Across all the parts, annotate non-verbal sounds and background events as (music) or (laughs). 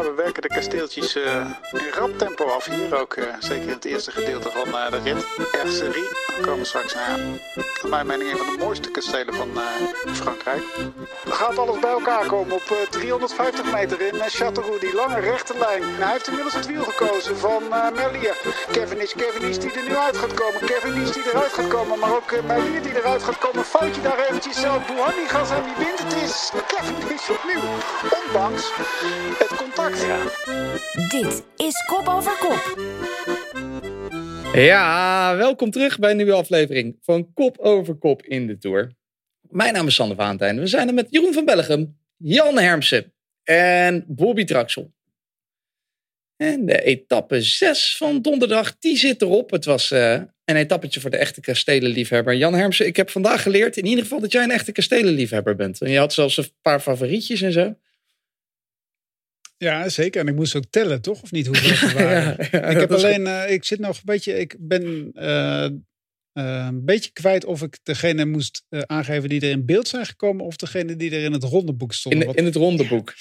We werken de kasteeltjes uh, in rap tempo af hier ook. Uh, zeker in het eerste gedeelte van uh, de rit. Ercerie. We komen straks naar, mijn mening, een van de mooiste kastelen van Frankrijk. Er gaat alles bij elkaar komen op 350 meter in Châteauroux. Die lange rechte lijn. Hij heeft inmiddels het wiel gekozen van Merlier. Kevin is, Kevin is die er nu uit gaat komen. Kevin is die eruit gaat komen. Maar ook Merlier die eruit gaat komen. Foutje daar eventjes zelf. Bouhanni gaat aan die wint. Het is Kevin is opnieuw. Ondanks het contact. Ja. Dit is Kop Over Kop. Ja, welkom terug bij een nieuwe aflevering van Kop Over Kop in de Tour. Mijn naam is Sander Vaantijn. We zijn er met Jeroen van Bellegem, Jan Hermsen en Bobby Traxel. En de etappe 6 van donderdag, die zit erop. Het was uh, een etappetje voor de echte kastelenliefhebber. Jan Hermsen, ik heb vandaag geleerd in ieder geval dat jij een echte kastelenliefhebber bent. En je had zelfs een paar favorietjes en zo. Ja, zeker. En ik moest ook tellen, toch? Of niet? Hoeveel (laughs) er waren. ik heb alleen, uh, ik zit nog een beetje, ik ben uh, uh, een beetje kwijt of ik degene moest aangeven die er in beeld zijn gekomen of degene die er in het rondeboek stonden. In, in het rondeboek.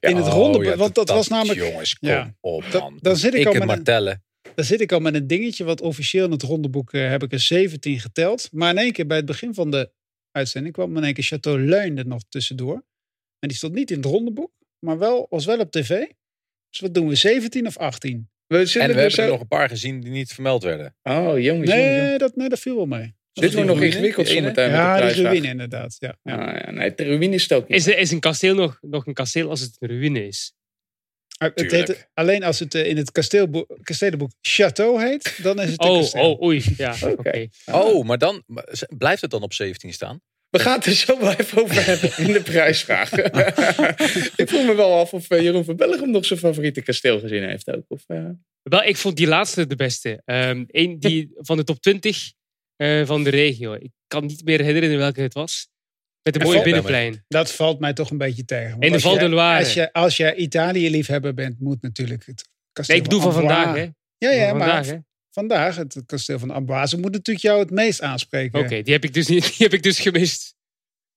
Ja, in het rondeboek, oh, want dat, dat, was namelijk. Jongens, kom ja, op, man. dan zit ik, ik al met maar tellen. Dan zit ik al met een dingetje, wat officieel in het rondeboek heb ik er 17 geteld. Maar in één keer bij het begin van de uitzending kwam in één keer Chateau Leun er nog tussendoor. En die stond niet in het rondeboek maar wel, was wel op tv. Dus wat doen we, 17 of 18? We en we hebben er nog een paar gezien die niet vermeld werden. Oh, jongens. Nee, Dat, nee dat viel wel mee. Dit wordt nog ingewikkeld zometeen Ja, de, de ruïne inderdaad. Ja, ja. Ah, ja nee, de ruïne is het ook niet. Is, is een kasteel nog, nog een kasteel als het een ruïne is? Ah, het heet, alleen als het eh, in het kasteelboek, Château heet, dan is het oh, een kasteel. Oh, oei. Ja, oké. Oh, maar dan blijft het dan op 17 staan? We gaan het er zo wel even over hebben in de prijsvraag. (laughs) ik voel me wel af of eh, Jeroen van Bellegem nog zijn favoriete kasteel gezien heeft ook. Of, uh... Wel, ik vond die laatste de beste. Um, een die van de top 20 uh, eh, van de regio. Ik kan niet meer herinneren welke het was. Met een mooie binnenplein. Dat valt mij toch een beetje tegen. In de Val de Loire. Als je, als je Italië-liefhebber bent, moet natuurlijk het kasteel Nee, ik bedoel van, van vandaag, hè? Ja, ja, maar vandaag, hè? vandaag, het kasteel van Amboise, moet natuurlijk jou het meest aanspreken. Oké, die heb ik dus niet, (laughs) die heb ik dus gemist.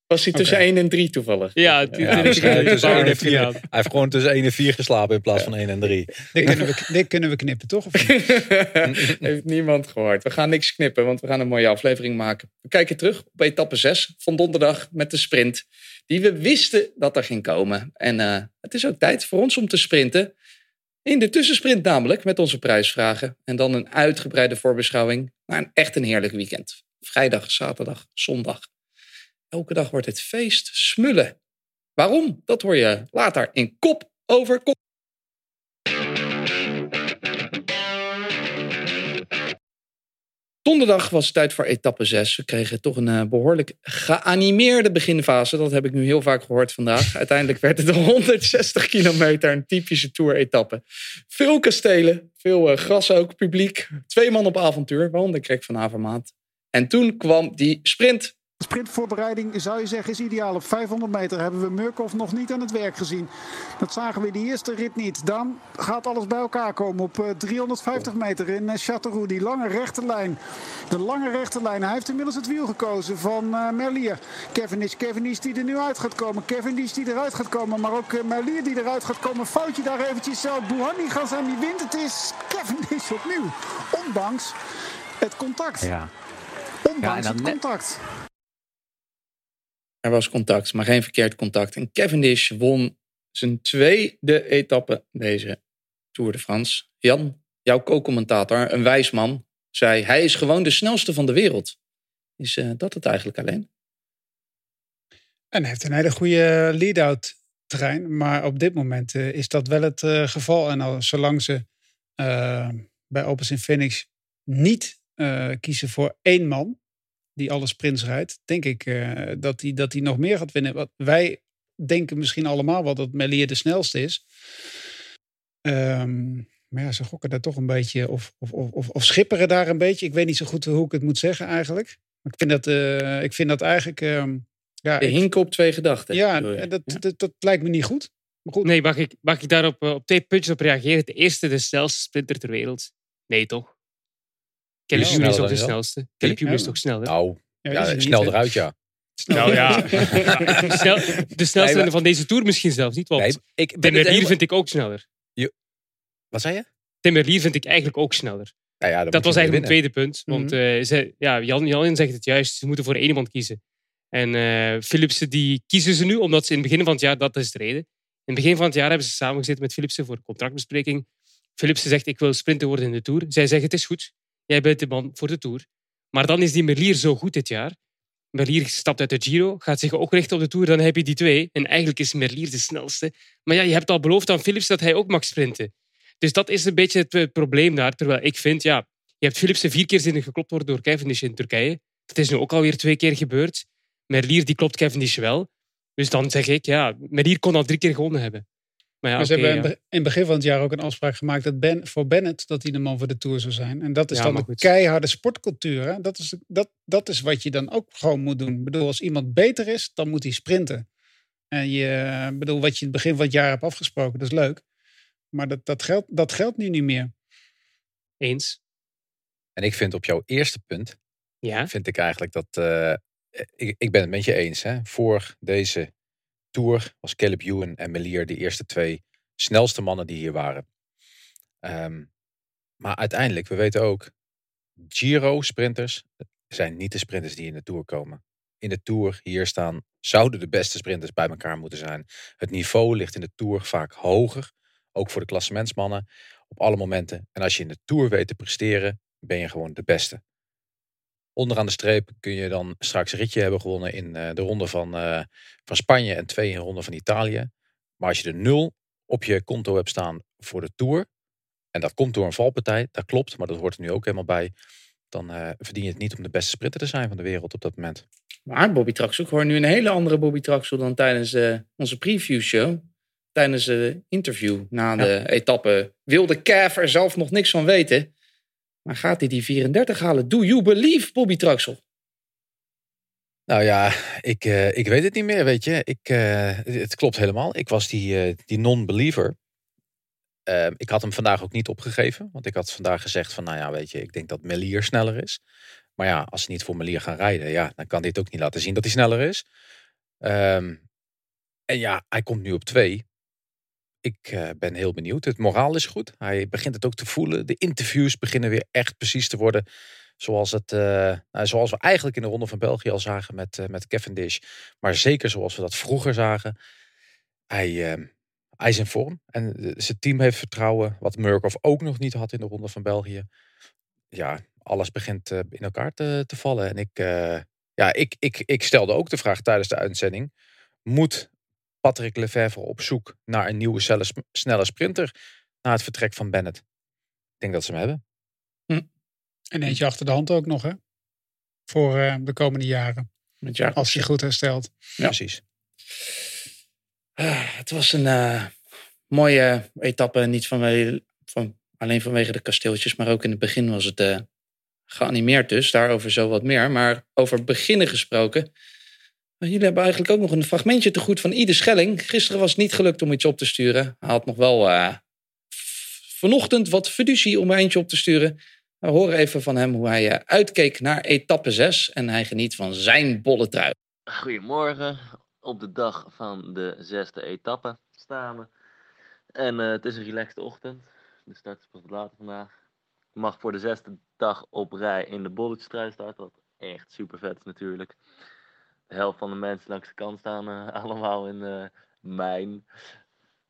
Was hij tussen okay. 1 en 3 toevallig? Ja, die, ja, die, tussen 1 en 4. Hij heeft gewoon tussen 1 en 4 geslapen in plaats van 1 en 3. Dit kunnen we, dit kunnen we knippen, toch? Of (laughs) heeft niemand gehoord. We gaan niks knippen, want we gaan een mooie aflevering maken. We kijken terug op etappe 6 van donderdag met de sprint. Die we wisten dat er ging komen. En uh, het is ook tijd voor ons om te sprinten. In de tussensprint namelijk, met onze prijsvragen. En dan een uitgebreide voorbeschouwing naar een echt een heerlijk weekend. Vrijdag, zaterdag, zondag. Elke dag wordt het feest smullen. Waarom? Dat hoor je later in Kop over Kop. Donderdag was het tijd voor etappe 6. We kregen toch een uh, behoorlijk geanimeerde beginfase. Dat heb ik nu heel vaak gehoord vandaag. (laughs) Uiteindelijk werd het 160 kilometer, een typische tour-etappe. Veel kastelen, veel uh, gras ook, publiek. Twee man op avontuur, waaronder Krek van Avermaat. En toen kwam die sprint Sprintvoorbereiding zou je zeggen is ideaal. Op 500 meter hebben we Murkoff nog niet aan het werk gezien. Dat zagen we de eerste rit niet. Dan gaat alles bij elkaar komen op 350 eh, meter in eh, Châteauroux. Die lange rechte lijn. De lange rechte lijn. Hij heeft inmiddels het wiel gekozen van uh, Merlier. Kevin is die er nu uit gaat komen. Kevin die eruit gaat komen. Maar ook Merlier die eruit gaat komen. Foutje daar eventjes zelf. Bouhanni gaat aan die wint. Het is Cavendish opnieuw. Ondanks het contact. Ja. Ondanks ja, het contact. Er was contact, maar geen verkeerd contact. En Cavendish won zijn tweede etappe deze Tour de France. Jan, jouw co-commentator, een wijs man, zei: hij is gewoon de snelste van de wereld. Is uh, dat het eigenlijk alleen? En hij heeft een hele goede lead-out terrein. Maar op dit moment uh, is dat wel het uh, geval. En al zolang ze bij Opus in Phoenix niet kiezen voor één man, die alle sprints rijdt, denk ik uh, dat hij dat nog meer gaat winnen. Wat wij denken misschien allemaal wel dat Melier de snelste is. Um, maar ja, ze gokken daar toch een beetje, of, of, of, of, schipperen daar een beetje. Ik weet niet zo goed hoe ik het moet zeggen eigenlijk. Maar ik vind dat, uh, ik vind dat eigenlijk... Uh, ja, de hinken op twee gedachten. Ja, dat, Dat, dat, lijkt me niet goed. Maar goed. Nee, mag ik, mag ik daarop op twee puntjes op reageren? De eerste, de snelste sprinter ter wereld. Nee, toch? Caleb is ook de snelste. Is toch sneller? Nou, ja, snel eruit, ja. Nou ja, de, (laughs) snel, de snelste Nee, maar- van deze Tour misschien zelfs niet. Want Nee, ik Tim ben het Merlier helemaal... vind ik ook sneller. Wat zei je? Tim Merlier vind ik eigenlijk ook sneller. Nou ja, Dat was je eigenlijk mijn tweede punt. Want eh, ze, ja, Jan, Jan zegt het juist, ze moeten voor één iemand kiezen. En eh Philipsen, die kiezen ze nu omdat ze in het begin van het jaar, dat is de reden. In het begin van het jaar hebben ze samengezeten met Philipsen voor contractbespreking. Philipsen zegt, ik wil sprinter worden in de Tour. Zij zeggen, het is goed, jij bent de man voor de Tour. Maar dan is die Merlier zo goed dit jaar. Merlier stapt uit de Giro, gaat zich ook richten op de Tour. Dan heb je die twee. En eigenlijk is Merlier de snelste. Maar ja, je hebt al beloofd aan Philips dat hij ook mag sprinten. Dus dat is een beetje het eh, probleem daar. Terwijl ik vind, ja, je hebt Philipsen vier keer zien geklopt worden door Cavendish in Turkije. Dat is nu ook alweer twee keer gebeurd. Merlier die klopt Cavendish wel. Dus dan zeg ik, ja, Merlier kon al drie keer gewonnen hebben. Maar ja, Maar ze oké, hebben in ja. be- in het begin van het jaar ook een afspraak gemaakt dat ben, voor Bennett dat hij de man voor de Tour zou zijn. En dat is Ja, dan de goed. keiharde sportcultuur. Hè? Dat, is, dat, dat is wat je dan ook gewoon moet doen. Ik bedoel, als iemand beter is, dan moet hij sprinten. En je, bedoel, wat je in het begin van het jaar hebt afgesproken, dat is leuk. Maar dat, dat, geldt, dat geldt nu niet meer. Eens. En ik vind op jouw eerste punt, Ja, vind ik eigenlijk dat... eh, ik, ik ben het met je eens. Hè? Voor deze Tour was Caleb Ewan en Melier de eerste twee snelste mannen die hier waren. Ehm, maar uiteindelijk, we weten ook, Giro-sprinters zijn niet de sprinters die in de Tour komen. In de Tour hier staan, zouden de beste sprinters bij elkaar moeten zijn. Het niveau ligt in de Tour vaak hoger, ook voor de klassementsmannen, op alle momenten. En als je in de Tour weet te presteren, ben je gewoon de beste. Onderaan de streep kun je dan straks een ritje hebben gewonnen in eh, de ronde van, eh, van Spanje en twee in de ronde van Italië. Maar als je de nul op je konto hebt staan voor de Tour, en dat komt door een valpartij, dat klopt, maar dat hoort er nu ook helemaal bij, dan eh, verdien je het niet om de beste sprinter te zijn van de wereld op dat moment. Maar Bobby Traxel, ik hoor nu een hele andere Bobby Traxel dan tijdens onze preview show. Tijdens het interview na de etappe wilde Cav er zelf nog niks van weten. Maar gaat hij die 34 halen? Do you believe, Bobby Traxel? Nou ja, ik, eh, ik weet het niet meer, weet je. Ik, eh, het, klopt helemaal. Ik was die, eh, die non-believer. Ehm, ik had hem vandaag ook niet opgegeven. Want ik had vandaag gezegd van, nou ja, weet je, ik denk dat Melier sneller is. Maar ja, als ze niet voor Melier gaan rijden, ja, dan kan dit ook niet laten zien dat hij sneller is. Ehm, en ja, hij komt nu op twee. Ik eh, ben heel benieuwd. Het moraal is goed. Hij begint het ook te voelen. De interviews beginnen weer echt precies te worden Zoals, het, eh, nou, zoals we eigenlijk in de Ronde van België al zagen met, eh, met Cavendish. Maar zeker zoals we dat vroeger zagen. Hij, hij is in vorm. En zijn team heeft vertrouwen. Wat Murkoff ook nog niet had in de Ronde van België. Ja, alles begint in elkaar te, te vallen. En ik, ja, ik, ik, ik stelde ook de vraag tijdens de uitzending. Moet Patrick Lefevre op zoek naar een nieuwe snelle, sprinter na het vertrek van Bennett? Ik denk dat ze hem hebben. En eentje achter de hand ook nog, hè? Voor eh, de komende jaren. Met jaar Als hij goed herstelt. Ja. Precies. Ah, het was een eh, mooie etappe. Niet vanwege, van, alleen vanwege de kasteeltjes, maar ook in het begin was het eh, geanimeerd dus. Daarover zo wat meer. Maar over beginnen gesproken. Jullie hebben eigenlijk ook nog een fragmentje te goed van Ieder Schelling. Gisteren was het niet gelukt om iets op te sturen. Hij had nog wel eh, vanochtend wat fiducie om er eentje op te sturen. We horen even van hem hoe hij eh, uitkeek naar etappe 6. En hij geniet van zijn bolle trui. Goedemorgen, op de dag van de zesde etappe staan we. En eh, het is een relaxte ochtend. De start is pas later vandaag. Ik mag voor de zesde dag op rij in de bolletjestrui starten. Wat echt super vet natuurlijk. De helft van de mensen langs de kant staan eh, (laughs) allemaal in eh, mijn,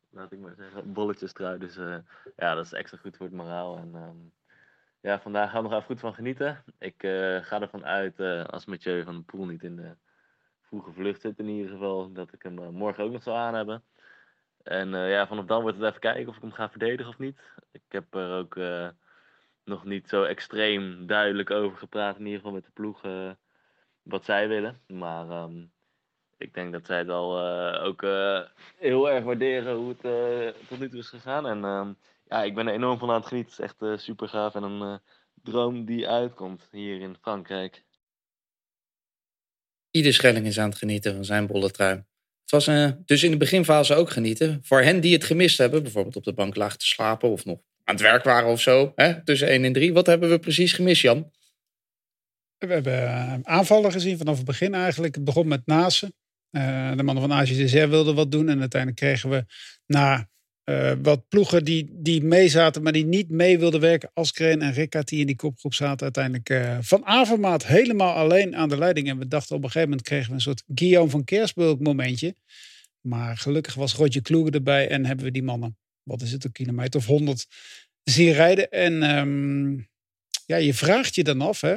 laat ik maar zeggen, bolletjestrui. Dus eh, ja, dat is extra goed voor het moraal. En ehm, ja, vandaag gaan we nog even goed van genieten. Ik ga ervan uit, als Mathieu van der Poel niet in de vroege vlucht zit in ieder geval, dat ik hem morgen ook nog zal aan hebben. En ja, vanaf dan wordt het even kijken of ik hem ga verdedigen of niet. Ik heb er ook nog niet zo extreem duidelijk over gepraat, in ieder geval met de ploeg, wat zij willen. Maar ehm, ik denk dat zij het al eh, ook eh, heel erg waarderen hoe het eh, tot nu toe is gegaan. En ehm, ja, ik ben er enorm van aan het genieten. Het is echt super gaaf en een droom die uitkomt hier in Frankrijk. Ieder Schelling is aan het genieten van zijn bolle trui. Het was eh, dus in de beginfase ook genieten. Voor hen die het gemist hebben, bijvoorbeeld op de bank lagen te slapen of nog aan het werk waren of zo, hè, tussen 1 en 3. Wat hebben we precies gemist, Jan? We hebben eh, aanvallen gezien vanaf het begin eigenlijk. Het begon met Nase. Eh, de mannen van AGDSR wilden wat doen. En uiteindelijk kregen we na eh, wat ploegen die, die mee zaten, maar die niet mee wilden werken. Askreen en Rickard die in die kopgroep zaten. Uiteindelijk van Avermaat helemaal alleen aan de leiding. En we dachten op een gegeven moment kregen we een soort Guillaume van Kersburg momentje. Maar gelukkig was Roger Kloeger erbij en hebben we die mannen, wat is het, een kilometer of honderd zien rijden. En ehm, ja, je vraagt je dan af, hè,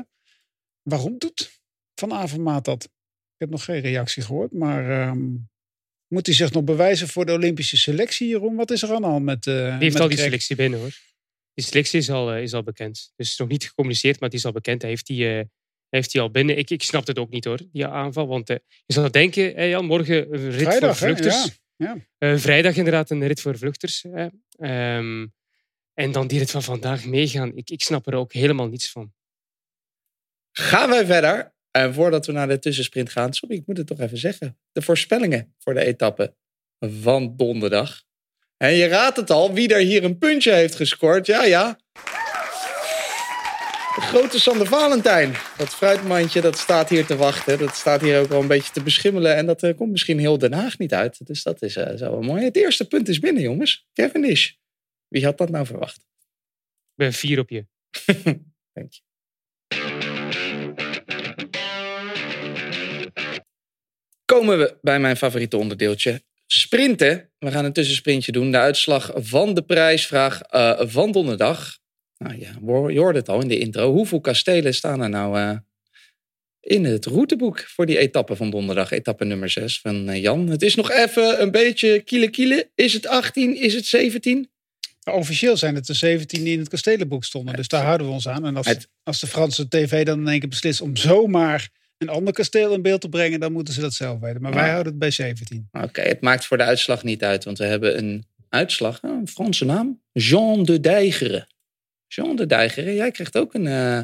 waarom doet Van Avermaat dat? Ik heb nog geen reactie gehoord, maar ehm, moet hij zich nog bewijzen voor de Olympische selectie, Jeroen? Wat is er aan de hand met uh, Die heeft al die selectie binnen hoor. Die selectie is al, uh, is al bekend. Dus het is nog niet gecommuniceerd, maar die is al bekend. Hij heeft die, uh, heeft die al binnen. Ik, ik snap het ook niet hoor, die aanval. Want je zou denken, hey Jan, morgen een rit Vrijdag, voor vluchters. Ja, ja. vrijdag inderdaad een rit voor vluchters. Um, en dan die rit van vandaag meegaan. Ik, ik snap er ook helemaal niets van. Gaan wij verder? En voordat we naar de tussensprint gaan, sorry, ik moet het toch even zeggen. De voorspellingen voor de etappe van donderdag. En je raadt het al, wie er hier een puntje heeft gescoord. Ja, ja. De grote Sander Valentijn. Dat fruitmandje, dat staat hier te wachten. Dat staat hier ook al een beetje te beschimmelen. En dat uh, komt misschien heel Den Haag niet uit. Dus dat is uh, zo wel mooi. Het eerste punt is binnen, jongens. Cavendish. Wie had dat nou verwacht? Ik ben vier op je. (laughs) Dank je. Komen we bij mijn favoriete onderdeeltje. Sprinten. We gaan een tussensprintje doen. De uitslag van de prijsvraag uh, van donderdag. Nou ja, je hoorde het al in de intro. Hoeveel kastelen staan er nou uh, in het routeboek voor die etappe van donderdag? Etappe nummer 6 van uh, Jan. Het is nog even een beetje kiele kiele. Is het 18? Is het 17? Officieel zijn het de 17 die in het kastelenboek stonden. Dus daar houden we ons aan. En als, als de Franse tv dan in één keer beslist om zomaar een ander kasteel in beeld te brengen, dan moeten ze dat zelf weten. Maar wij houden het bij 17. Oké, het maakt voor de uitslag niet uit, want we hebben een uitslag, een Franse naam. Jean de Dijgeren. Jean de Dijgeren, jij krijgt ook een. eh,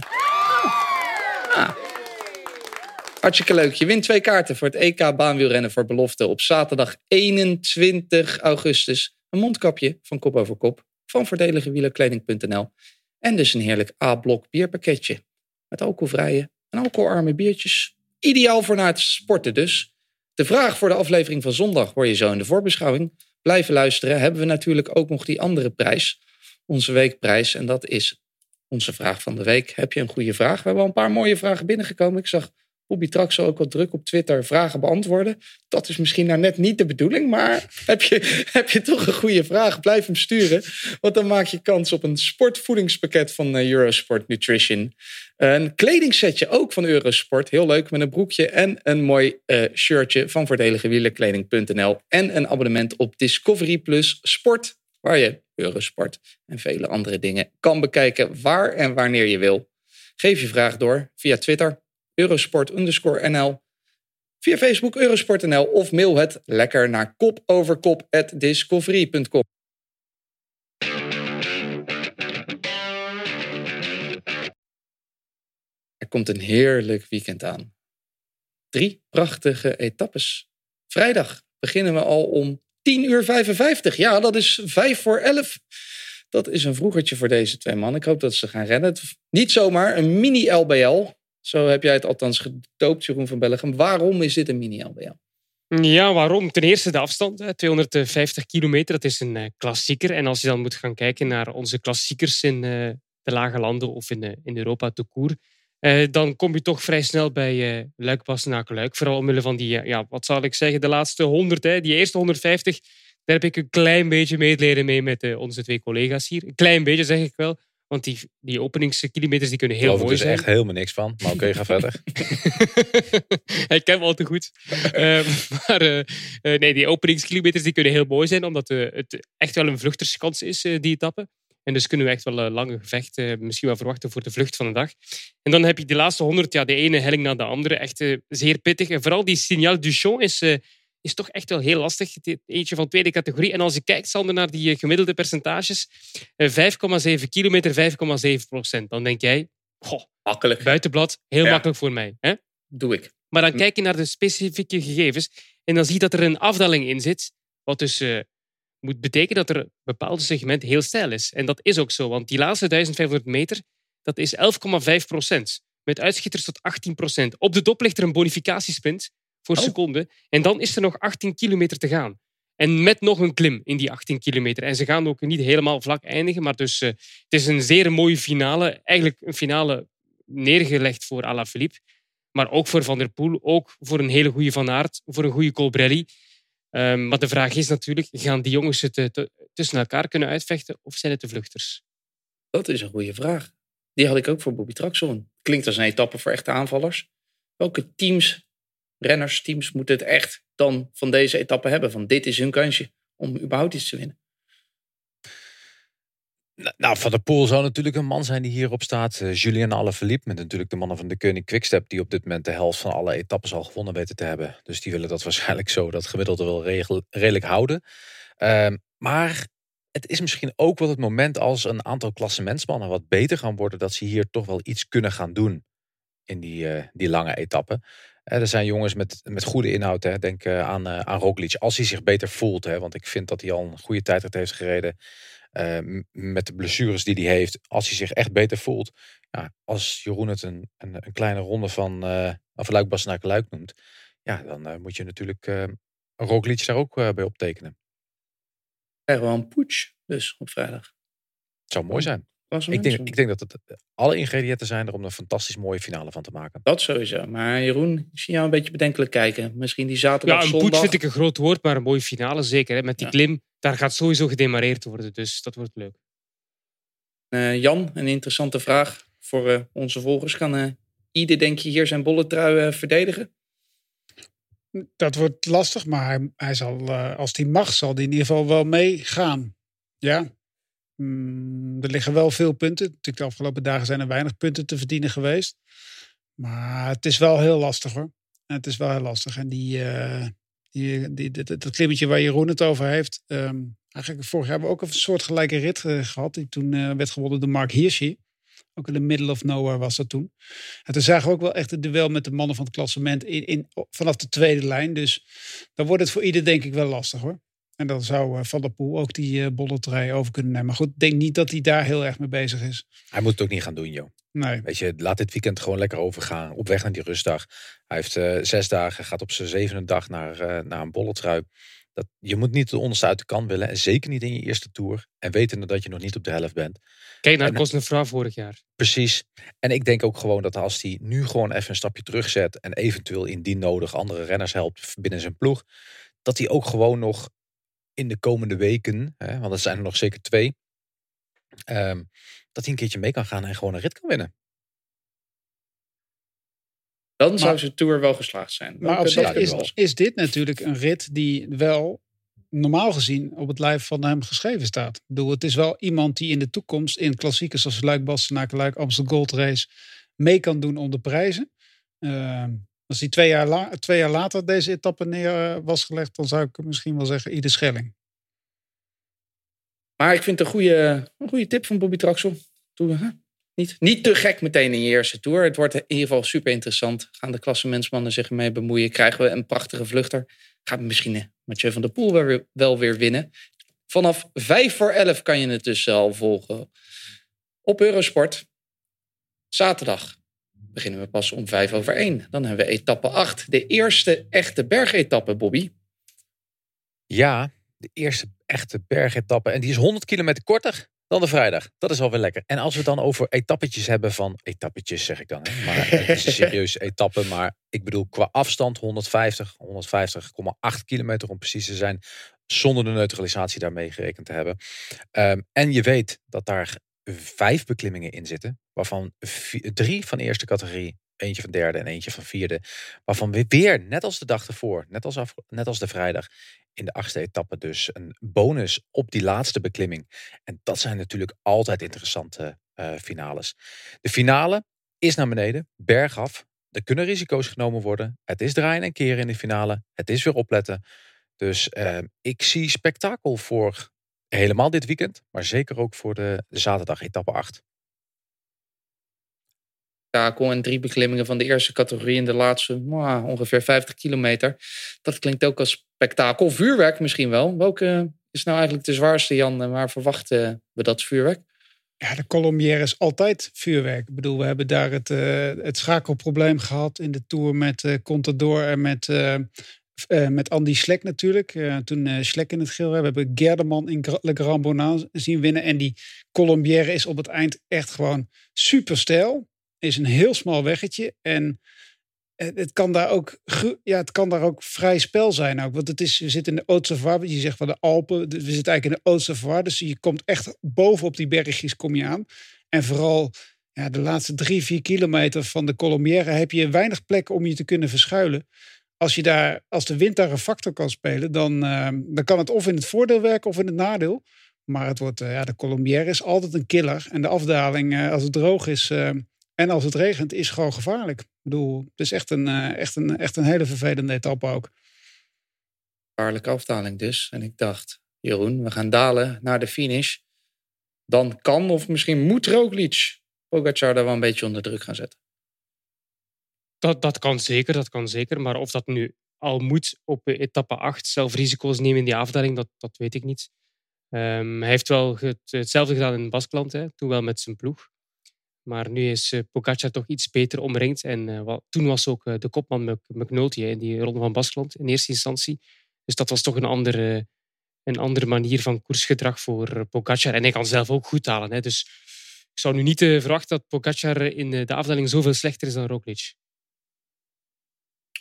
ah. Hartstikke leuk. Je wint twee kaarten voor het EK baanwielrennen voor belofte op zaterdag 21 augustus. Een mondkapje van kop over kop van voordeligewielenkleding.nl. En dus een heerlijk A-blok bierpakketje. Met alcoholvrije en alcoholarme biertjes. Ideaal voor na het sporten dus. De vraag voor de aflevering van zondag hoor je zo in de voorbeschouwing. Blijven luisteren hebben we natuurlijk ook nog die andere prijs. Onze weekprijs. En dat is onze vraag van de week. Heb je een goede vraag? We hebben al een paar mooie vragen binnengekomen. Ik zag Bobby Traxel ook wat druk op Twitter vragen beantwoorden. Dat is misschien nou net niet de bedoeling. Maar (laughs) heb je, heb je toch een goede vraag? Blijf hem sturen. Want dan maak je kans op een sportvoedingspakket van eh, Eurosport Nutrition. Een kledingsetje ook van Eurosport. Heel leuk met een broekje en een mooi eh, shirtje van voordeligewielenkleding.nl. En een abonnement op Discovery Plus Sport. Waar je Eurosport en vele andere dingen kan bekijken waar en wanneer je wil. Geef je vraag door via Twitter, Eurosport underscore NL. Via Facebook Eurosport NL of mail het lekker naar kopoverkop.discovery.com. Er komt een heerlijk weekend aan. Drie prachtige etappes. Vrijdag beginnen we al om 10 uur 55. Ja, dat is 5 voor 11. Dat is een vroegertje voor deze twee mannen. Ik hoop dat ze gaan rennen. Niet zomaar een mini-LBL. Zo heb jij het althans gedoopt, Jeroen van Bellegem. Waarom is dit een mini-LBL? Ja, waarom? Ten eerste de afstand, hè, 250 kilometer. Dat is een eh, klassieker. En als je dan moet gaan kijken naar onze klassiekers in eh, de lage landen of in, eh, in Europa te koer, dan kom je toch vrij snel bij luik bastenaken luik Vooral omwille van die, ja, wat zal ik zeggen, de laatste 100, hè, die eerste 150. Daar heb ik een klein beetje medelijden mee met onze twee collega's hier. Een klein beetje zeg ik wel. Want die, die openingskilometers die kunnen Ik heel er mooi dus zijn. echt helemaal niks van. Maar oké, ga verder. ik ken hem al te goed. (laughs) Eh, maar eh, eh, nee, die openingskilometers die kunnen heel mooi zijn, omdat eh, het echt wel een vluchterskans is, die etappe. En dus kunnen we echt wel een lange gevecht eh, misschien wel verwachten voor de vlucht van de dag. En dan heb je de laatste 100, ja, de ene helling na de andere, echt zeer pittig. En vooral die Signal Duchon is, is toch echt wel heel lastig. Eentje van tweede categorie. En als je kijkt, Sander, naar die eh, gemiddelde percentages, eh, 5,7 kilometer, 5,7 procent. Dan denk jij, goh, Makkelijk. buitenblad, heel Ja. makkelijk voor mij. Hè? Doe ik. Maar dan Hm. kijk je naar de specifieke gegevens en dan zie je dat er een afdaling in zit, wat dus eh, moet betekenen dat er een bepaald segment heel stijl is. En dat is ook zo, want die laatste 1500 meter, dat is 11,5 procent. met uitschieters tot 18%. Op de top ligt er een bonificatiesprint voor Oh. seconde. En dan is er nog 18 kilometer te gaan. En met nog een klim in die 18 kilometer. En ze gaan ook niet helemaal vlak eindigen. Maar dus, eh, het is een zeer mooie finale. Eigenlijk een finale neergelegd voor Alaphilippe. Maar ook voor Van der Poel. Ook voor een hele goede Van Aert. Voor een goede Colbrelli. Ehm, maar de vraag is natuurlijk, gaan die jongens het eh, te- tussen elkaar kunnen uitvechten? Of zijn het de vluchters? Dat is een goede vraag. Die had ik ook voor Bobby Traxel. Klinkt als een etappe voor echte aanvallers. Welke teams, renners, teams moeten het echt dan van deze etappe hebben? Van dit is hun kansje om überhaupt iets te winnen. Nou, Nou, Van der Poel zou natuurlijk een man zijn die hierop staat. Eh, Julien Alaphilippe, met natuurlijk de mannen van de Koning Quickstep... die op dit moment de helft van alle etappes al gewonnen weten te hebben. Dus die willen dat waarschijnlijk zo, dat gemiddelde wel redelijk houden. Ehm, maar het is misschien ook wel het moment als een aantal klassementsmannen wat beter gaan worden... dat ze hier toch wel iets kunnen gaan doen in die, eh, die lange etappen. Er zijn jongens met, met goede inhoud. Hè. Denk eh, aan, eh, aan Roglic, als hij zich beter voelt. Hè. Want ik vind dat hij al een goede tijdrit heeft gereden... Eh, met de blessures die hij heeft, als hij zich echt beter voelt. Ja, als Jeroen het een, een, een kleine ronde van uh, of Luik Bastenaak Luik noemt. Ja, dan moet je natuurlijk uh, Roglic daar ook bij optekenen. Krijgen we een putsch dus op vrijdag. Het zou mooi zijn. Was Ik denk, ik denk dat het eh, alle ingrediënten zijn er om er een fantastisch mooie finale van te maken. Dat sowieso. Maar Jeroen, ik zie jou een beetje bedenkelijk kijken. Misschien die zaterdag, Ja, een zondag. poets vind ik een groot woord, maar een mooie finale zeker. Hè. Met die Ja. klim, daar gaat sowieso gedemareerd worden. Dus dat wordt leuk. Eh, Jan, een interessante vraag voor eh, onze volgers. Kan eh ieder, denk je, hier zijn bolletrui verdedigen? Dat wordt lastig, maar hij, hij zal, eh, als hij mag, zal hij in ieder geval wel meegaan. Ja. Mm, er liggen wel veel punten. Natuurlijk, de afgelopen dagen zijn er weinig punten te verdienen geweest. Maar het is wel heel lastig hoor. Het is wel heel lastig. En die, eh, die, die, dat, dat klimmetje waar Jeroen het over heeft. ehm, eigenlijk vorig jaar hebben we ook een soortgelijke rit eh, gehad. Die toen eh, werd gewonnen door Mark Hirschi. Ook in the middle of nowhere was dat toen. En toen zagen we ook wel echt het duel met de mannen van het klassement in, in, vanaf de tweede lijn. Dus dan wordt het voor ieder denk ik wel lastig hoor. En dan zou eh, Van der Poel ook die uh, bolletrij over kunnen nemen. Maar goed, ik denk niet dat hij daar heel erg mee bezig is. Hij moet het ook niet gaan doen, joh. Nee. Weet je, laat dit weekend gewoon lekker overgaan. Op weg naar die rustdag. Hij heeft uh, zes dagen, gaat op zijn zevende dag naar, uh, naar een bolletrui. Dat, je moet niet de onderste uit de kan willen. En zeker niet in je eerste tour. En wetende dat je nog niet op de helft bent. Kijk naar Cosnefra vorig jaar. Precies. En ik denk ook gewoon dat als hij nu gewoon even een stapje terugzet. En eventueel indien nodig andere renners helpt binnen zijn ploeg. Dat hij ook gewoon nog in de komende weken. Hè, want er zijn er nog zeker twee. Um, dat hij een keertje mee kan gaan en gewoon een rit kan winnen. Dan maar, zou zijn tour wel geslaagd zijn. Maar op zich is, is dit natuurlijk een rit die wel normaal gezien op het lijf van hem geschreven staat. Ik bedoel, het is wel iemand die in de toekomst in klassiekers zoals Luik, Bastenaken, Luik, Amstel Gold Race mee kan doen om de prijzen. Uh, als hij twee jaar, jaar later deze etappe neer uh, was gelegd, dan zou ik misschien wel zeggen ieder Schelling. Maar ik vind het een goede, een goede tip van Bobby Traxel. Niet, niet te gek meteen in je eerste tour. Het wordt in ieder geval super interessant. Gaan de klassementsmannen zich ermee bemoeien? Krijgen we een prachtige vluchter? Gaat misschien eh, Mathieu van der Poel wel weer, wel weer winnen? Vanaf 5 voor 11 kan je het dus al volgen. Op Eurosport. Zaterdag beginnen we pas om 5 over 1. Dan hebben we etappe 8. De eerste echte bergetappe, Bobby. Ja, de eerste echte bergetappe. En die is 100 kilometer korter dan de vrijdag. Dat is alweer lekker. En als we het dan over etappetjes hebben van... Etappetjes zeg ik dan. Hè? Maar het is een serieuze (laughs) etappe. Maar ik bedoel qua afstand 150, 150,8 kilometer om precies te zijn. Zonder de neutralisatie daarmee gerekend te hebben. Um, en je weet dat daar vijf beklimmingen in zitten. Waarvan drie van eerste categorie. Eentje van derde en eentje van vierde. Waarvan we weer, net als de dag ervoor, net als, af, net als de vrijdag, in de achtste etappe dus een bonus op die laatste beklimming. En dat zijn natuurlijk altijd interessante uh, finales. De finale is naar beneden, bergaf. Er kunnen risico's genomen worden. Het is draaien en keren in de finale. Het is weer opletten. Dus uh, ik zie spektakel voor helemaal dit weekend. Maar zeker ook voor de, de zaterdag etappe 8 spektakel en drie beklimmingen van de eerste categorie in de laatste wow, ongeveer 50 kilometer. Dat klinkt ook als spektakel. Vuurwerk misschien wel. Welke is nou eigenlijk de zwaarste, Jan? Waar verwachten we dat vuurwerk? Ja, de Colombière is altijd vuurwerk. Ik bedoel, we hebben daar het, eh, het schakelprobleem gehad in de Tour met eh Contador en met, eh, eh, met Andy Schlek natuurlijk. Eh, toen eh Schlek in het geel. We hebben Gerdeman in Le Grand Bonnat zien winnen. En die Colombière is op het eind echt gewoon super stijl. Is een heel smal weggetje. En het kan daar ook, ja, het kan daar ook vrij spel zijn ook. Want het is, we zitten in de Haute-Savoie, je zegt van de Alpen. We zitten eigenlijk in de Haute-Savoie. Dus je komt echt boven op die bergjes kom je aan. En vooral ja, de laatste drie, vier kilometer van de Colombière heb je weinig plek om je te kunnen verschuilen. Als, je daar, als de wind daar een factor kan spelen, dan, eh, dan kan het of in het voordeel werken of in het nadeel. Maar het wordt, eh, ja, de Colombière is altijd een killer. En de afdaling, eh, als het droog is eh, en als het regent, is gewoon gevaarlijk. Bedoel, het is echt een, eh, echt een, echt een hele vervelende etappe ook. Gevaarlijke afdaling dus. En ik dacht, Jeroen, we gaan dalen naar de finish. Dan kan of misschien moet Roglic Pogacar daar wel een beetje onder druk gaan zetten. Dat, dat kan zeker, dat kan zeker. Maar of dat nu al moet op eh, etappe 8, zelf risico's nemen in die afdaling, dat, dat weet ik niet. Ehm, hij heeft wel het, hetzelfde gedaan in Baskeland, hè, toen wel met zijn ploeg. Maar nu is uh, Pogacar toch iets beter omringd. En uh, wat, toen was ook de kopman Mc, McNulty in die ronde van Baskeland in eerste instantie. Dus dat was toch een andere, een andere manier van koersgedrag voor Pogacar. En hij kan zelf ook goed halen. Hè. Dus ik zou nu niet verwachten dat Pogacar in de afdaling zoveel slechter is dan Roglic.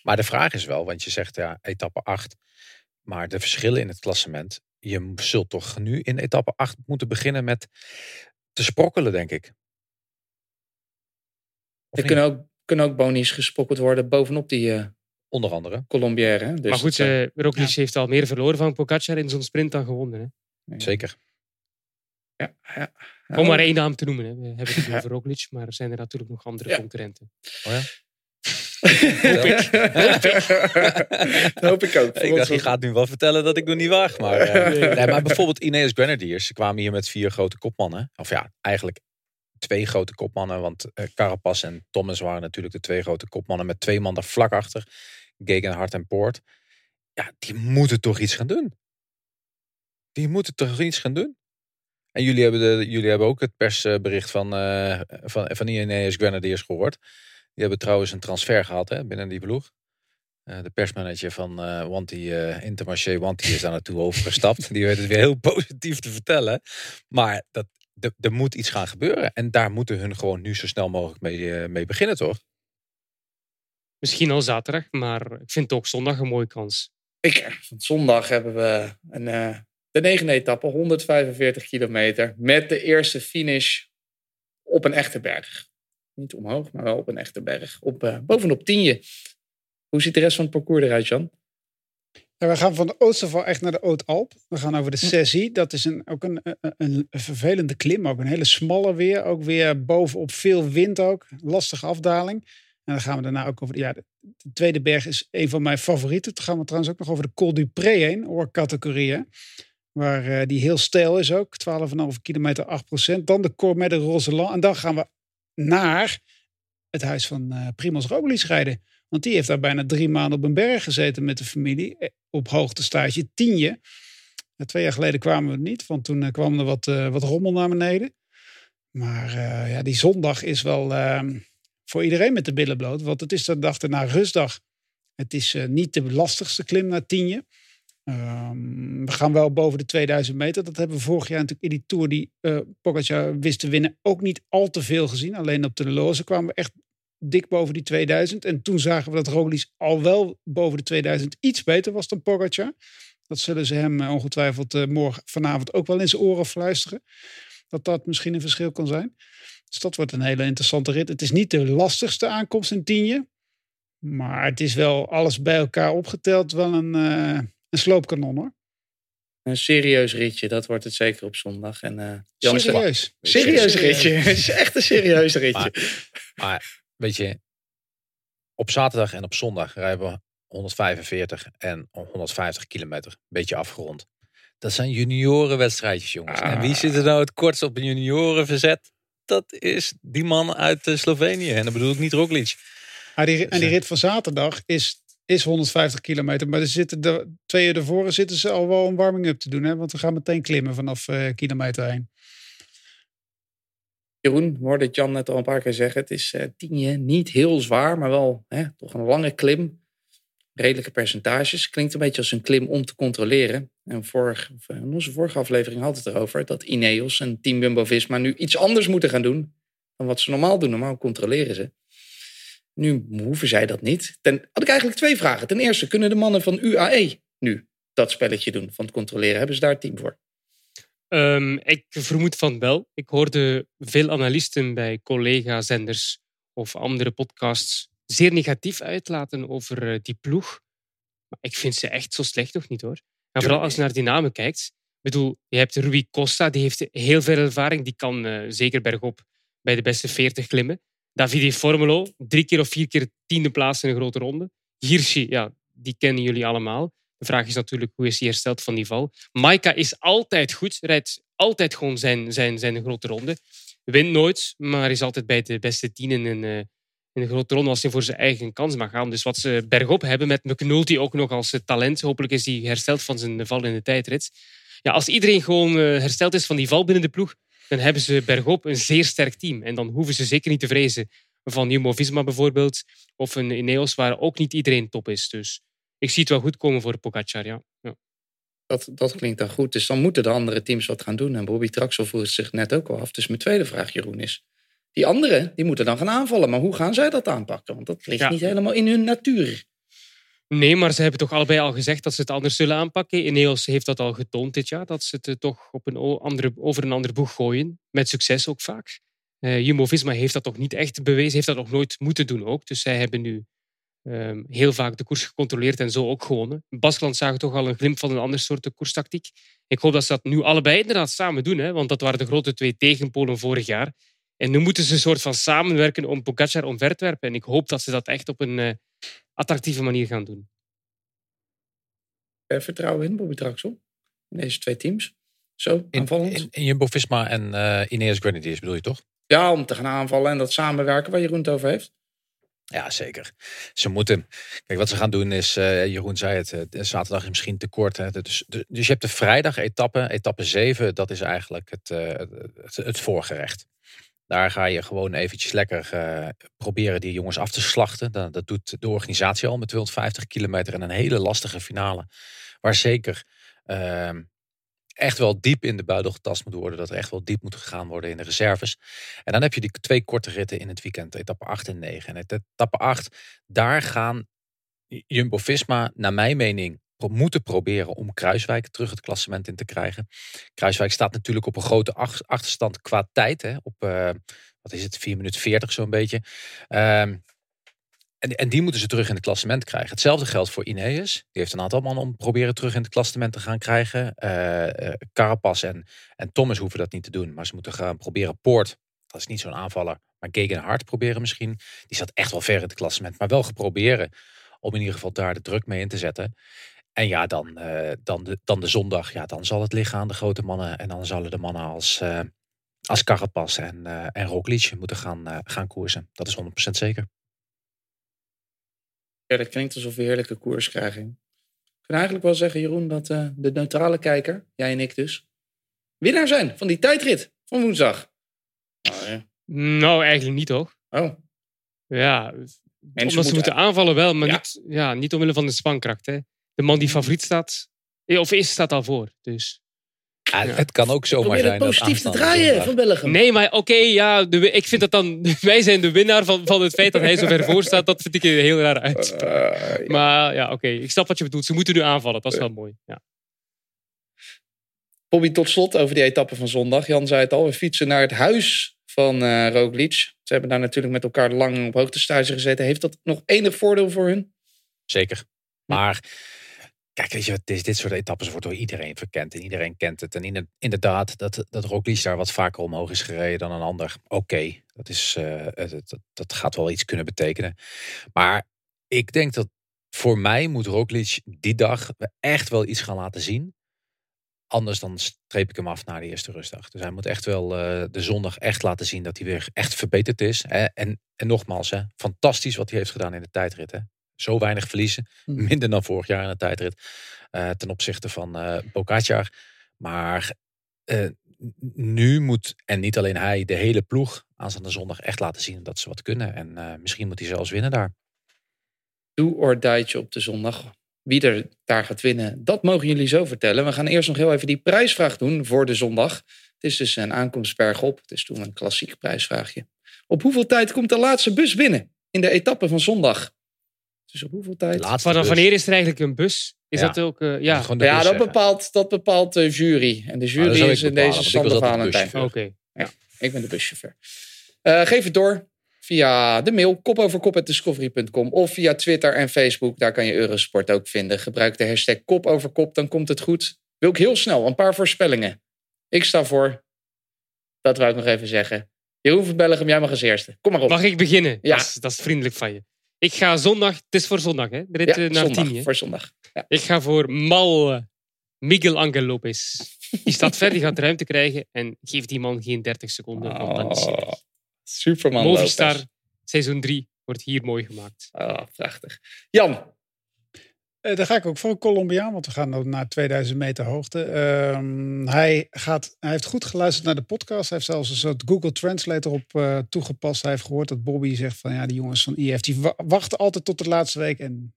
Maar de vraag is wel, want je zegt ja, etappe 8. Maar de verschillen in het klassement. Je zult toch nu in etappe 8 moeten beginnen met te sprokkelen, denk ik. er kunnen ook, kunnen ook bonies gesprokkeld worden bovenop die uh, Onder andere. Colombière. Dus maar goed, uh, Roglic ja. heeft al meer verloren van Pogacar in zo'n sprint dan gewonnen. Hè? Nee. Zeker. Ja, ja. Om oh. maar één naam te noemen. Hè. We hebben het (laughs) over Roglic, maar er zijn er natuurlijk nog andere ja. concurrenten. Oh ja? Hoop ik. (laughs) hoop ik ook. Ik dacht, je gaat nu wel vertellen dat ik nog niet waag. Maar, uh, nee. maar bijvoorbeeld Ineos Grenadiers. Ze kwamen hier met vier grote kopmannen. Of ja, eigenlijk twee grote kopmannen. Want uh, Carapaz en Thomas waren natuurlijk de twee grote kopmannen. Met twee man vlak achter. Gegenhard en Poort. Ja, die moeten toch iets gaan doen. Die moeten toch iets gaan doen. En jullie hebben, de, jullie hebben ook het persbericht van, uh, van, van Ineos Grenadiers gehoord. Die hebben trouwens een transfer gehad hè, binnen die ploeg. Uh, de persmanager van uh, Wanty, uh, Intermarché Wanty is daar naartoe overgestapt. die weet het weer heel positief te vertellen. Maar dat, er moet iets gaan gebeuren. En daar moeten hun gewoon nu zo snel mogelijk mee, mee beginnen, toch? Misschien al zaterdag, maar ik vind ook zondag een mooie kans. Ik, zondag hebben we een, de negende etappe, 145 kilometer. Met de eerste finish op een echte berg. Niet omhoog, maar wel op een echte berg. Op, uh, bovenop Tienje. Hoe ziet de rest van het parcours eruit, Jan? Ja, we gaan van de Oosterval echt naar de Oud-Alp. We gaan over de Sessie. Dat is een, ook een, een, een, vervelende klim. Ook een hele smalle weer. Ook weer bovenop veel wind ook. Lastige afdaling. En dan gaan we daarna ook over... Ja, de, de tweede berg is een van mijn favorieten. Dan gaan we trouwens ook nog over de Col du Pré heen. Oorcategorieën. Waar uh, die heel stijl is ook. 12,5 kilometer, 8%. Dan de Cormet de Roseland. En dan gaan we naar het huis van uh, Primoz Roglic rijden. Want die heeft daar bijna drie maanden op een berg gezeten met de familie. Op hoogtestage tienje. Twee jaar geleden kwamen we niet, want toen uh, kwam er wat, wat rommel naar beneden. Maar ja, die zondag is wel ehm, voor iedereen met de billen bloot. Want het is de dag erna rustdag. Het is niet de lastigste klim naar tienje. Um, we gaan wel boven de 2000 meter. Dat hebben we vorig jaar natuurlijk in die Tour die uh, Pogacar wist te winnen ook niet al te veel gezien. Alleen op de loze kwamen we echt dik boven die 2000. En toen zagen we dat Roglic al wel boven de 2000 iets beter was dan Pogacar. Dat zullen ze hem uh, ongetwijfeld uh, morgen, vanavond ook wel in zijn oren fluisteren. Dat dat misschien een verschil kan zijn. Dus dat wordt een hele interessante rit. Het is niet de lastigste aankomst in tienje. Maar het is wel alles bij elkaar opgeteld wel een een sloopkanon hoor. Een serieus ritje, dat wordt het zeker op zondag. En, uh, Jan serieus. Serieus ritje. (laughs) Het is echt een serieus ritje. Maar, maar, weet je, op zaterdag en op zondag rijden we 145 en 150 kilometer. Beetje afgerond. Dat zijn juniorenwedstrijdjes, jongens. Ah. En wie zit er nou het kortst op een juniorenverzet? Dat is die man uit Slovenië. En dat bedoel ik niet Roglic. Ah, die, en die rit van zaterdag is is 150 kilometer. Maar er zitten twee uur ervoor zitten ze al wel een warming-up te doen. Hè? Want we gaan meteen klimmen vanaf uh, kilometer 1. Jeroen, hoorde het Jan net al een paar keer zeggen. Het is eh tien niet heel zwaar, maar wel hè, toch een lange klim. Redelijke percentages. Klinkt een beetje als een klim om te controleren. En vorig, eh, in onze vorige aflevering had het erover dat Ineos en Team Jumbo-Visma nu iets anders moeten gaan doen dan wat ze normaal doen. Normaal controleren ze. Nu hoeven zij dat niet. Ten, had ik eigenlijk twee vragen. Ten eerste, kunnen de mannen van UAE nu dat spelletje doen van het controleren? Hebben ze daar een team voor? Ehm, ik vermoed van wel. Ik hoorde veel analisten bij collega-zenders of andere podcasts zeer negatief uitlaten over eh, die ploeg. Maar ik vind ze echt zo slecht toch niet hoor. En vooral als je naar die namen kijkt. Ik bedoel, je hebt Rui Costa, die heeft heel veel ervaring. Die kan eh, zeker bergop bij de beste 40 klimmen. Davide Formulo, drie keer of vier keer tiende plaats in een grote ronde. Hirschi, ja, die kennen jullie allemaal. De vraag is natuurlijk, hoe is hij hersteld van die val? Maika is altijd goed, rijdt altijd gewoon zijn, zijn, zijn grote ronde. Wint nooit, maar is altijd bij de beste tien in een, eh, in een grote ronde als hij voor zijn eigen kans mag gaan. Dus wat ze bergop hebben met McNulty ook nog als talent. Hopelijk is hij hersteld van zijn val in de tijdrit. Ja, als iedereen gewoon eh, hersteld is van die val binnen de ploeg, dan hebben ze bergop een zeer sterk team. En dan hoeven ze zeker niet te vrezen van Jumbo-Visma bijvoorbeeld, of een Ineos waar ook niet iedereen top is. Dus ik zie het wel goed komen voor Pogacar, ja. ja. Dat, dat klinkt dan goed. Dus dan moeten de andere teams wat gaan doen. En Bobby Traxel voert zich net ook al af. Dus mijn tweede vraag, Jeroen, is... Die anderen, die moeten dan gaan aanvallen. Maar hoe gaan zij dat aanpakken? Want dat ligt Ja. niet helemaal in hun natuur. Nee, maar ze hebben toch allebei al gezegd dat ze het anders zullen aanpakken. Ineos heeft dat al getoond dit jaar, dat ze het eh, toch op een andere, over een andere boeg gooien. Met succes ook vaak. Eh Jumbo-Visma heeft dat toch niet echt bewezen, heeft dat nog nooit moeten doen ook. Dus zij hebben nu ehm, heel vaak de koers gecontroleerd en zo ook gewonnen. In Baskeland zagen toch al een glimp van een ander soort koerstactiek. Ik hoop dat ze dat nu allebei inderdaad samen doen, hè, want dat waren de grote twee tegenpolen vorig jaar. En nu moeten ze een soort van samenwerken om Pogacar omver te werpen. En ik hoop dat ze dat echt op een eh, attractieve manier gaan doen. Eh, vertrouwen in Bobby Traxel. In deze twee teams. Zo, In, aanvallend. in, in Jumbo-Visma en eh Ineos Grenadiers bedoel je toch? Ja, om te gaan aanvallen en dat samenwerken waar Jeroen het over heeft. Ja, zeker. Ze moeten. Kijk, wat ze gaan doen is, eh, Jeroen zei het, eh, zaterdag is misschien te kort. Hè? Dus, dus je hebt de vrijdag etappe, etappe 7, dat is eigenlijk het, eh, het, het voorgerecht. Daar ga je gewoon eventjes lekker eh, proberen die jongens af te slachten. Dat, dat doet de organisatie al met 250 kilometer en een hele lastige finale. Waar zeker ehm, echt wel diep in de buidel getast moet worden. Dat er echt wel diep moet gegaan worden in de reserves. En dan heb je die twee korte ritten in het weekend, etappe 8 en 9. En etappe 8, daar gaan Jumbo-Visma, naar mijn mening, moeten proberen om Kruiswijk terug het klassement in te krijgen. Kruiswijk staat natuurlijk op een grote ach- achterstand qua tijd. Hè, op, eh, wat is het, 4 minuten 40 zo'n beetje. Ehm, en, en die moeten ze terug in het klassement krijgen. Hetzelfde geldt voor Ineos. Die heeft een aantal mannen om proberen terug in het klassement te gaan krijgen. Eh eh, Carapaz en, en Thomas hoeven dat niet te doen. Maar ze moeten gaan proberen Poort. Dat is niet zo'n aanvaller. Maar Gegenhard proberen misschien. Die zat echt wel ver in het klassement. Maar wel geproberen om in ieder geval daar de druk mee in te zetten. En ja, dan, eh, dan, de, dan de zondag. Ja, dan zal het liggen aan de grote mannen. En dan zullen de mannen als, eh als Carapaz en, eh en Roglic moeten gaan, eh, gaan koersen. Dat is 100% zeker. Ja, dat klinkt alsof we heerlijke koers krijgen. Ik kan eigenlijk wel zeggen, Jeroen, dat eh, de neutrale kijker, jij en ik dus, winnaar zijn van die tijdrit van woensdag. Oh, ja. Nou, eigenlijk niet, toch? oh. Ja, omdat ze moeten- moeten aanvallen wel, maar Ja. niet, ja, niet omwille van de spankracht. Hè. De man die favoriet staat, eh, of is, staat al voor. Dus. Ja. Het kan ook zomaar probeer zijn het dat positief te draaien van Belgium. Nee, maar oké, ja, de, ik vind dat dan... (laughs) Wij zijn de winnaar van, van het feit dat hij zo ver voor staat. Dat vind ik een heel raar uit. Eh, ja. Maar ja, oké, ik snap wat je bedoelt. Ze moeten nu aanvallen, dat is wel mooi. Ja. Bobby, tot slot over die etappe van zondag. Jan zei het al, we fietsen naar het huis van eh Roglic. Ze hebben daar natuurlijk met elkaar lang op hoogtestage gezeten. Heeft dat nog enig voordeel voor hun? Zeker. Maar kijk, weet je, dit, dit soort etappes wordt door iedereen verkend. En iedereen kent het. En in- inderdaad, dat, dat Roglic daar wat vaker omhoog is gereden dan een ander. Oké, dat, is, eh, het- dat gaat wel iets kunnen betekenen. Maar ik denk dat voor mij moet Roglic die dag echt wel iets gaan laten zien. Anders dan streep ik hem af na de eerste rustdag. Dus hij moet echt wel eh, de zondag echt laten zien dat hij weer echt verbeterd is. Hè? En, en nogmaals, hè, fantastisch wat hij heeft gedaan in de tijdrit. Hè? Zo weinig verliezen. Hmm. Minder dan vorig jaar in de tijdrit. eh, ten opzichte van Pogacar. Maar eh, nu moet, en niet alleen hij, de hele ploeg aanstaande zondag echt laten zien dat ze wat kunnen. En misschien moet hij zelfs winnen daar. Do or die'tje op de zondag. Wie er daar gaat winnen, dat mogen jullie zo vertellen. We gaan eerst nog heel even die prijsvraag doen voor de zondag. Het is dus een aankomst bergop. Het is toen een klassiek prijsvraagje. Op hoeveel tijd komt de laatste bus binnen in de etappe van zondag? Dus op hoeveel tijd? Laatste Maar dan, bus. wanneer is er eigenlijk een bus? Is Ja. dat ook... eh, ja, de Ja, dat bepaalt, dat bepaalt de jury. En de Ah, jury dat is in bepalen, deze Sander Valentijn. oké. Ik ben de buschauffeur. Eh, geef het door via de mail kopoverkop.discovery.com of via Twitter en Facebook. Daar kan je Eurosport ook vinden. Gebruik de hashtag kopoverkop, dan komt het goed. Wil ik heel snel een paar voorspellingen. Ik sta voor, dat wou ik nog even zeggen. Jeroen van Bellegem, jij mag als eerste. Kom maar op. Mag ik beginnen? Ja. Dat, is, dat is vriendelijk van je. Ik ga zondag... Het is voor zondag, hè? De rit ja, eh, naar zondag, tien, voor zondag. Ja. Ik ga voor Mal Miguel Angel Lopez. Die staat ver, die gaat ruimte krijgen. En geef die man geen 30 seconden. want dan is. Oh, Superman Movistar, Lopez. seizoen 3, wordt hier mooi gemaakt. Oh, prachtig. Jan, daar ga ik ook voor een Colombiaan, want we gaan dan naar 2000 meter hoogte. Ehm, hij, gaat, hij heeft goed geluisterd naar de podcast. Hij heeft zelfs een soort Google Translator op eh, toegepast. Hij heeft gehoord dat Bobby zegt van ja, die jongens van IF die wa- wachten altijd tot de laatste week. En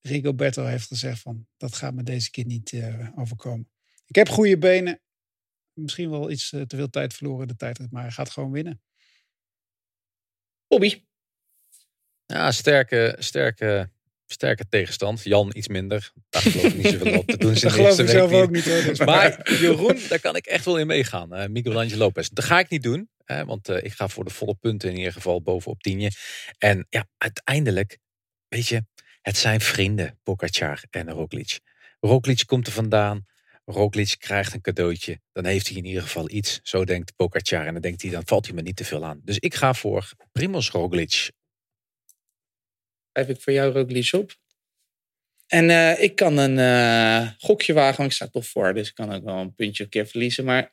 Rigoberto heeft gezegd van dat gaat me deze keer niet eh, overkomen. Ik heb goede benen. Misschien wel iets eh, te veel tijd verloren de tijd, maar hij gaat gewoon winnen. Bobby. Ja, sterke, sterke, sterke tegenstand. Jan iets minder. Daar geloof ik niet zoveel op te doen. (laughs) Dat geloof ik zelf ook niet hoor. Dus- Maar (laughs) Jeroen, daar kan ik echt wel in meegaan. Eh Miguel Angel Lopez. Dat ga ik niet doen. Hè, want eh, ik ga voor de volle punten in ieder geval bovenop tienje. En ja, uiteindelijk, weet je, het zijn vrienden, Pogacar en Roglic. Roglic komt er vandaan. Roglic krijgt een cadeautje. Dan heeft hij in ieder geval iets. Zo denkt Pogacar. En dan denkt hij, dan valt hij me niet te veel aan. Dus ik ga voor Primoz Roglic. Schrijf ik voor jou Roglic op. En eh, ik kan een eh, gokje wagen, want ik sta toch voor. Dus ik kan ook wel een puntje een keer verliezen. Maar Nou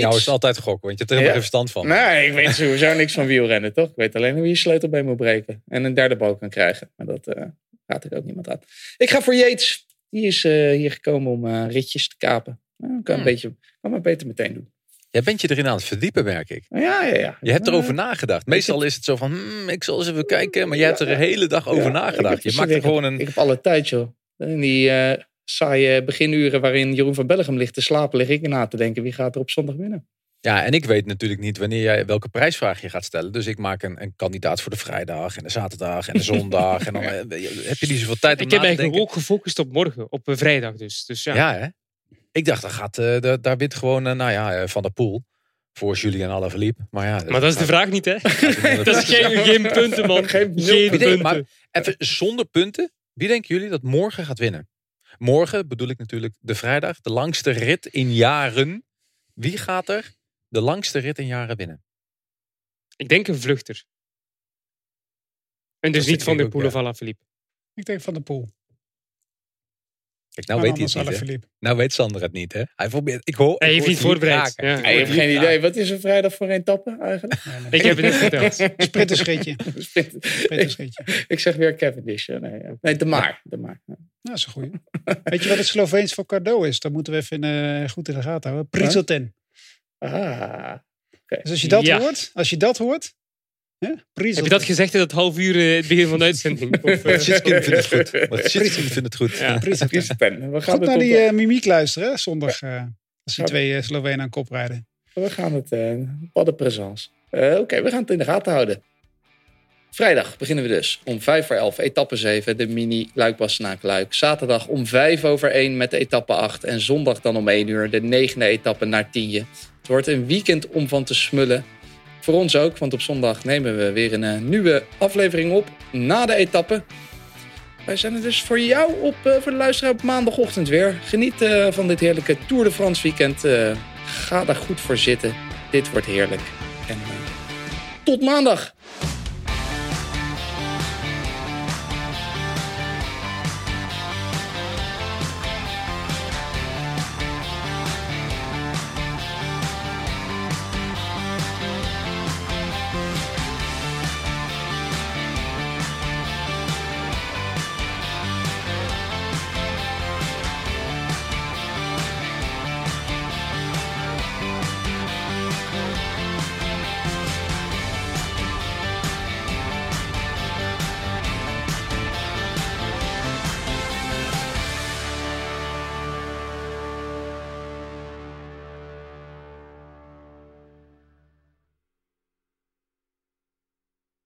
Yates... is het altijd gok, want je hebt er helemaal Ja. geen verstand van. Nee, ik weet sowieso niks van wielrennen, toch? Ik weet alleen hoe je je sleutelbeen moet breken. En een derde bal kan krijgen. Maar dat eh raad ik ook niemand aan. Ik ga voor Yates. Die is hier gekomen om ritjes te kapen. Nou, kan, een Hmm. beetje, kan maar beter meteen doen. Jij bent je erin aan het verdiepen, merk ik. Ja, ja, ja. Je hebt erover nagedacht. Meestal is het zo van, hmm, ik zal eens even kijken. Maar jij hebt er een hele dag over Ja, ik nagedacht. heb- Je maakt er ik heb- gewoon een... Ik heb alle tijd, joh. In die eh, saaie beginuren waarin Jeroen van Bellegem ligt te slapen, lig ik na te denken. Wie gaat er op zondag winnen? Ja, en ik weet natuurlijk niet wanneer jij welke prijsvraag je gaat stellen. Dus ik maak een, een kandidaat voor de vrijdag en de zaterdag en de zondag. En dan (laughs) eh, heb je niet zoveel tijd om Ik na heb te eigenlijk denken. ook gefocust op morgen, op eh, vrijdag dus. Dus ja, Ja, hè? Ik dacht, daar, gaat, eh, daar, daar wint gewoon, eh, nou ja, eh, Van der Poel. Voor Julian Alaphilippe. Maar ja, maar dat is de vraag niet, hè? (laughs) Dat is geen, geen punten, man. Geen nul Geen punten. Maar- Even zonder punten. Wie denken jullie dat morgen gaat winnen? Morgen bedoel ik natuurlijk de vrijdag. De langste rit in jaren. Wie gaat er de langste rit in jaren winnen? Ik denk een vluchter. En dus Dat niet van de Poelen ja. van Philippe. Ik denk van de pool. Kijk, nou weet hij het niet. Nou weet Sander het niet. Hè? Hij probeert. Ik hoor. Hij ik heeft hoor niet het voorbereid. raken. Ja. Ik Hij heeft geen idee. Wat is er vrijdag voor een tappen eigenlijk? Ik heb het niet (laughs) verteld. Sprinterschitje. Sprint- Sprinterschitje. ik zeg weer Cavendish. Nee, ja. nee de Maar. De maar. Nou, dat is een goeie. Weet je wat het Sloveens voor cadeau is? Dat moeten we even eh, goed in de gaten houden. Prizelten. Ah. Dus als je dat Ja. hoort, als je dat hoort, hè? Heb je dat gezegd in dat half uur eh, het begin van de uitzending? (laughs) Of, eh, Sitkin vindt het goed. (laughs) Maar vindt het goed. Ja. (laughs) Kristen, We gaan Goed naar die eh, mimiek luisteren, hè, zondag. eh, als die Ja. twee eh, Slovenen aan kop rijden. We gaan het, eh wat de présence. Eh, Oké, we gaan het in de gaten houden. Vrijdag beginnen we dus om 5 voor 11, etappe 7, de mini luik luik Zaterdag om 5 over 1 met de etappe 8. En zondag dan om 1 uur de negende etappe naar Tienje. Het wordt een weekend om van te smullen. Voor ons ook, want op zondag nemen we weer een eh, nieuwe aflevering op na de etappe. Wij zijn er dus voor jou op, eh, voor de luisteraar op maandagochtend weer. Geniet eh, van dit heerlijke Tour de France weekend. Ga daar goed voor zitten. Dit wordt heerlijk. En tot maandag.